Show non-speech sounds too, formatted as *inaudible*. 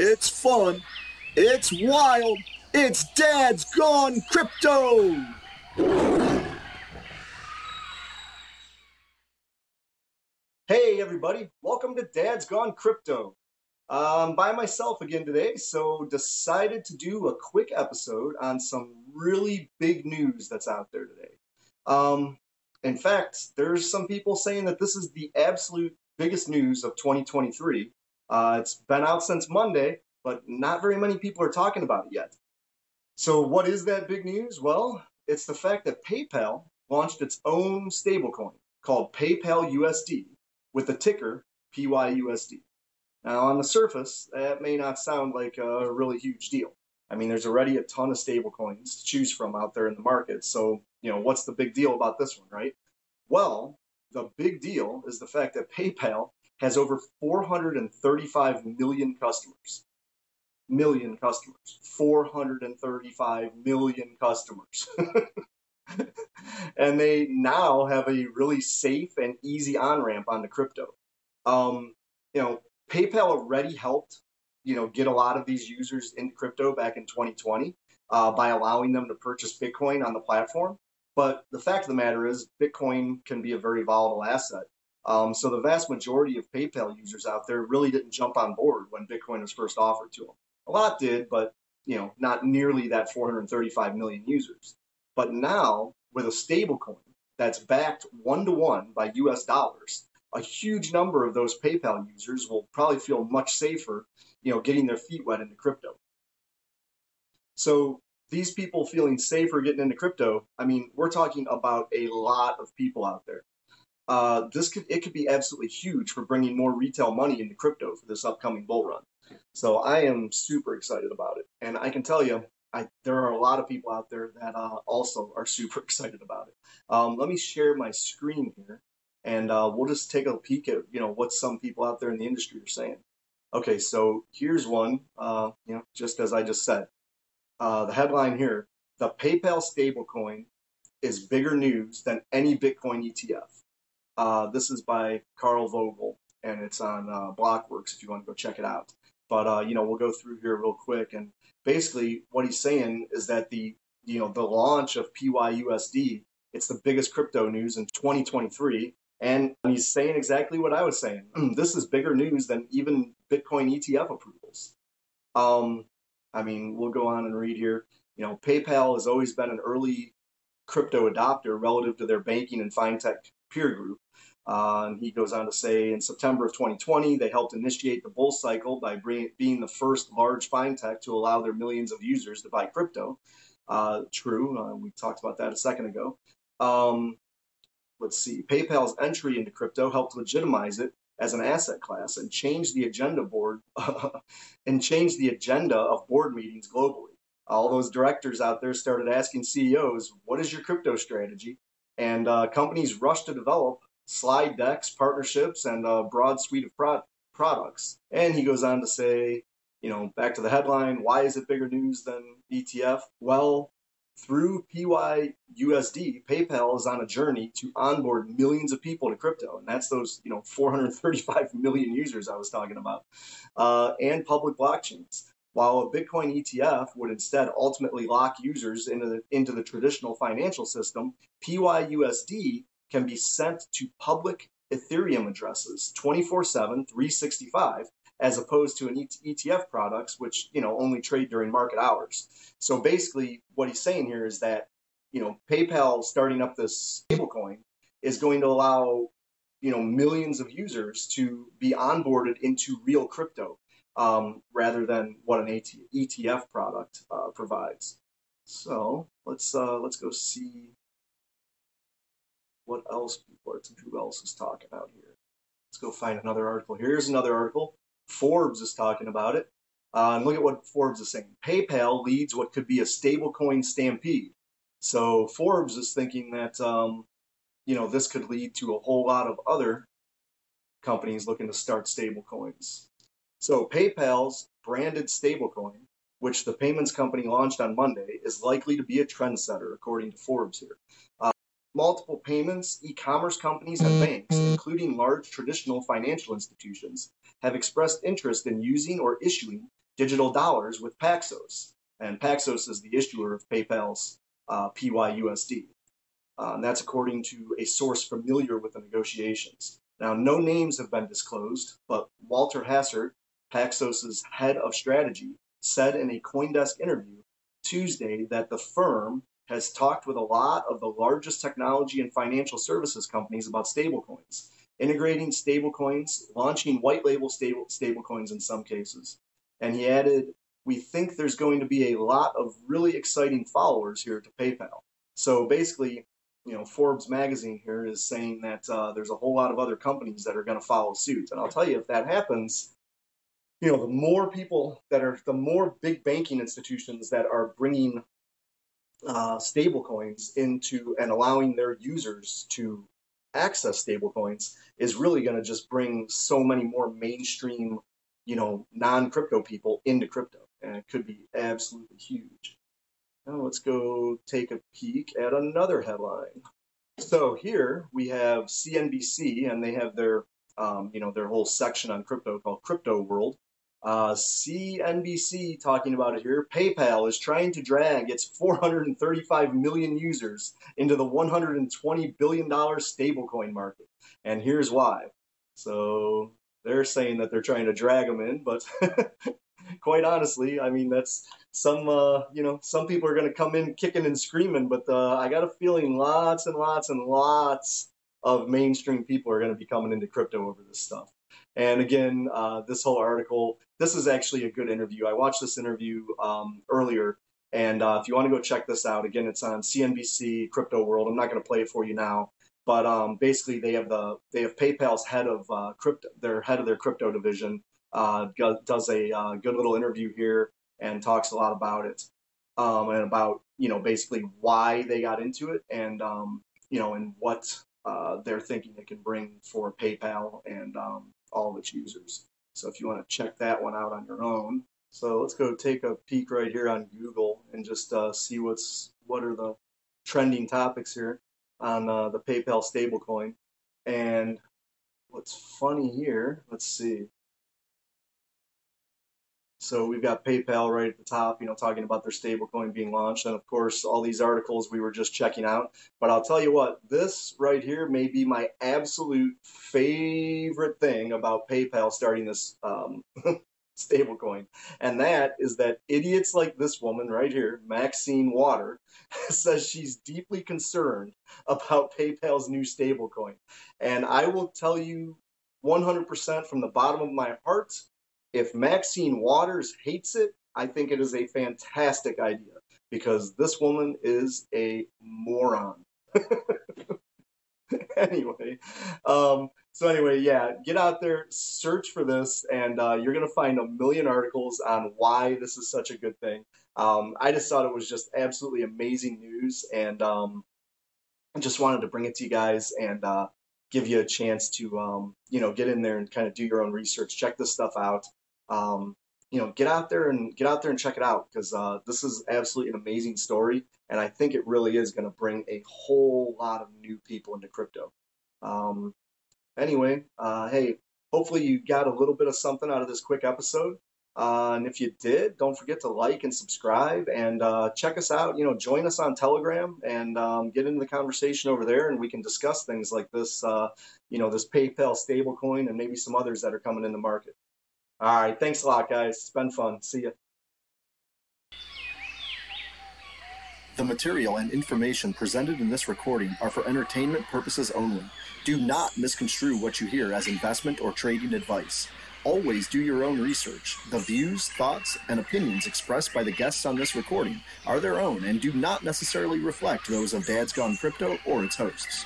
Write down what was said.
It's fun. It's wild. It's Dad's Gone Crypto. Hey, everybody. Welcome to Dad's Gone Crypto. I'm by myself again today, so decided to do a quick episode on some really big news that's out there today. Um, in fact, there's some people saying that this is the absolute biggest news of 2023. Uh, it's been out since Monday, but not very many people are talking about it yet. So, what is that big news? Well, it's the fact that PayPal launched its own stablecoin called PayPal USD with the ticker PYUSD. Now, on the surface, that may not sound like a really huge deal. I mean, there's already a ton of stablecoins to choose from out there in the market. So, you know, what's the big deal about this one, right? Well, the big deal is the fact that PayPal has over 435 million customers. Million customers. 435 million customers. *laughs* and they now have a really safe and easy on ramp onto crypto. Um, you know, PayPal already helped, you know, get a lot of these users into crypto back in 2020 uh, by allowing them to purchase Bitcoin on the platform. But the fact of the matter is, Bitcoin can be a very volatile asset. Um, so the vast majority of PayPal users out there really didn't jump on board when Bitcoin was first offered to them. A lot did, but you know, not nearly that 435 million users. But now, with a stablecoin that's backed one to one by US dollars, a huge number of those PayPal users will probably feel much safer, you know, getting their feet wet into crypto. So these people feeling safer getting into crypto, I mean, we're talking about a lot of people out there. Uh, this could it could be absolutely huge for bringing more retail money into crypto for this upcoming bull run. So I am super excited about it, and I can tell you, I, there are a lot of people out there that uh, also are *laughs* super excited about it. Um, let me share my screen here, and uh, we'll just take a peek at you know what some people out there in the industry are saying. Okay, so here's one. Uh, you know, just as I just said, uh, the headline here: the PayPal stablecoin is bigger news than any Bitcoin ETF. Uh, this is by Carl Vogel, and it's on uh, Blockworks if you want to go check it out. But uh, you know, we'll go through here real quick, and basically what he's saying is that the you know the launch of PYUSD, it's the biggest crypto news in 2023, and he's saying exactly what I was saying. *clears throat* this is bigger news than even Bitcoin ETF approvals. Um, I mean, we'll go on and read here. You know, PayPal has always been an early crypto adopter relative to their banking and fintech peer group. Uh, and he goes on to say in September of 2020, they helped initiate the bull cycle by bring, being the first large fintech to allow their millions of users to buy crypto. Uh, true, uh, we talked about that a second ago. Um, let's see, PayPal's entry into crypto helped legitimize it as an asset class and change the agenda board *laughs* and change the agenda of board meetings globally. All those directors out there started asking CEOs, "What is your crypto strategy?" And uh, companies rush to develop slide decks, partnerships, and a broad suite of pro- products. And he goes on to say, you know, back to the headline, why is it bigger news than ETF? Well, through PYUSD, PayPal is on a journey to onboard millions of people to crypto, and that's those you know 435 million users I was talking about, uh, and public blockchains. While a Bitcoin ETF would instead ultimately lock users into the, into the traditional financial system, PYUSD can be sent to public Ethereum addresses 24/7, 365 as opposed to an ETF products, which you know only trade during market hours. So basically, what he's saying here is that you know PayPal starting up this stablecoin is going to allow you know millions of users to be onboarded into real crypto um, rather than what an ETF product uh, provides. So let's uh, let's go see what else people are who else is talking about here. Let's go find another article. Here's another article. Forbes is talking about it. Uh, and look at what Forbes is saying. PayPal leads what could be a stablecoin stampede. So Forbes is thinking that um, you know this could lead to a whole lot of other companies looking to start stablecoins. So PayPal's branded stablecoin, which the payments company launched on Monday, is likely to be a trendsetter, according to Forbes here. Uh, multiple payments, e-commerce companies, and banks, including large traditional financial institutions, have expressed interest in using or issuing digital dollars with Paxos. And Paxos is the issuer of PayPal's uh, PYUSD. Uh, and that's according to a source familiar with the negotiations. Now, no names have been disclosed, but Walter Hessert, Paxos's head of strategy, said in a Coindesk interview Tuesday that the firm has talked with a lot of the largest technology and financial services companies about stablecoins, integrating stablecoins, launching white label stable stablecoins in some cases. And he added, "We think there's going to be a lot of really exciting followers here to PayPal." So basically, you know, Forbes magazine here is saying that uh, there's a whole lot of other companies that are going to follow suit. And I'll tell you, if that happens, you know, the more people that are, the more big banking institutions that are bringing uh, stablecoins into and allowing their users to access stablecoins is really going to just bring so many more mainstream, you know, non-crypto people into crypto, and it could be absolutely huge. Now let's go take a peek at another headline. So here we have CNBC, and they have their, um, you know, their whole section on crypto called Crypto World. Uh, CNBC talking about it here. PayPal is trying to drag its 435 million users into the 120 billion dollar stablecoin market, and here's why. So they're saying that they're trying to drag them in, but *laughs* quite honestly, I mean that's some uh, you know some people are going to come in kicking and screaming, but uh, I got a feeling lots and lots and lots of mainstream people are going to be coming into crypto over this stuff. And again, uh, this whole article, this is actually a good interview. I watched this interview um, earlier, and uh, if you want to go check this out, again, it's on CNBC Crypto World. I'm not going to play it for you now, but um, basically they have the they have PayPal's head of uh, crypto, their head of their crypto division, uh, does a uh, good little interview here and talks a lot about it, um, and about you know basically why they got into it and um, you know and what uh, they're thinking it can bring for PayPal and um, all of its users. So if you want to check that one out on your own. So let's go take a peek right here on Google and just uh, see what's what are the trending topics here on uh, the PayPal stablecoin. And what's funny here, let's see. So we've got PayPal right at the top, you know, talking about their stablecoin being launched, and of course all these articles we were just checking out. But I'll tell you what, this right here may be my absolute favorite thing about PayPal starting this um, *laughs* stablecoin, and that is that idiots like this woman right here, Maxine Water, *laughs* says she's deeply concerned about PayPal's new stablecoin, and I will tell you 100% from the bottom of my heart if Maxine Waters hates it, I think it is a fantastic idea because this woman is a moron. *laughs* anyway, um, so anyway, yeah, get out there, search for this, and uh, you're gonna find a million articles on why this is such a good thing. Um, I just thought it was just absolutely amazing news, and um, I just wanted to bring it to you guys and uh, give you a chance to, um, you know, get in there and kind of do your own research, check this stuff out um, you know, get out there and get out there and check it out because uh, this is absolutely an amazing story, and I think it really is going to bring a whole lot of new people into crypto. Um, anyway, uh, hey, hopefully you got a little bit of something out of this quick episode. Uh, and if you did, don't forget to like and subscribe and uh, check us out. You know, join us on Telegram and um, get into the conversation over there, and we can discuss things like this. Uh, you know, this PayPal stablecoin and maybe some others that are coming in the market. All right. Thanks a lot, guys. It's been fun. See you. The material and information presented in this recording are for entertainment purposes only. Do not misconstrue what you hear as investment or trading advice. Always do your own research. The views, thoughts, and opinions expressed by the guests on this recording are their own and do not necessarily reflect those of Dad's Gone Crypto or its hosts.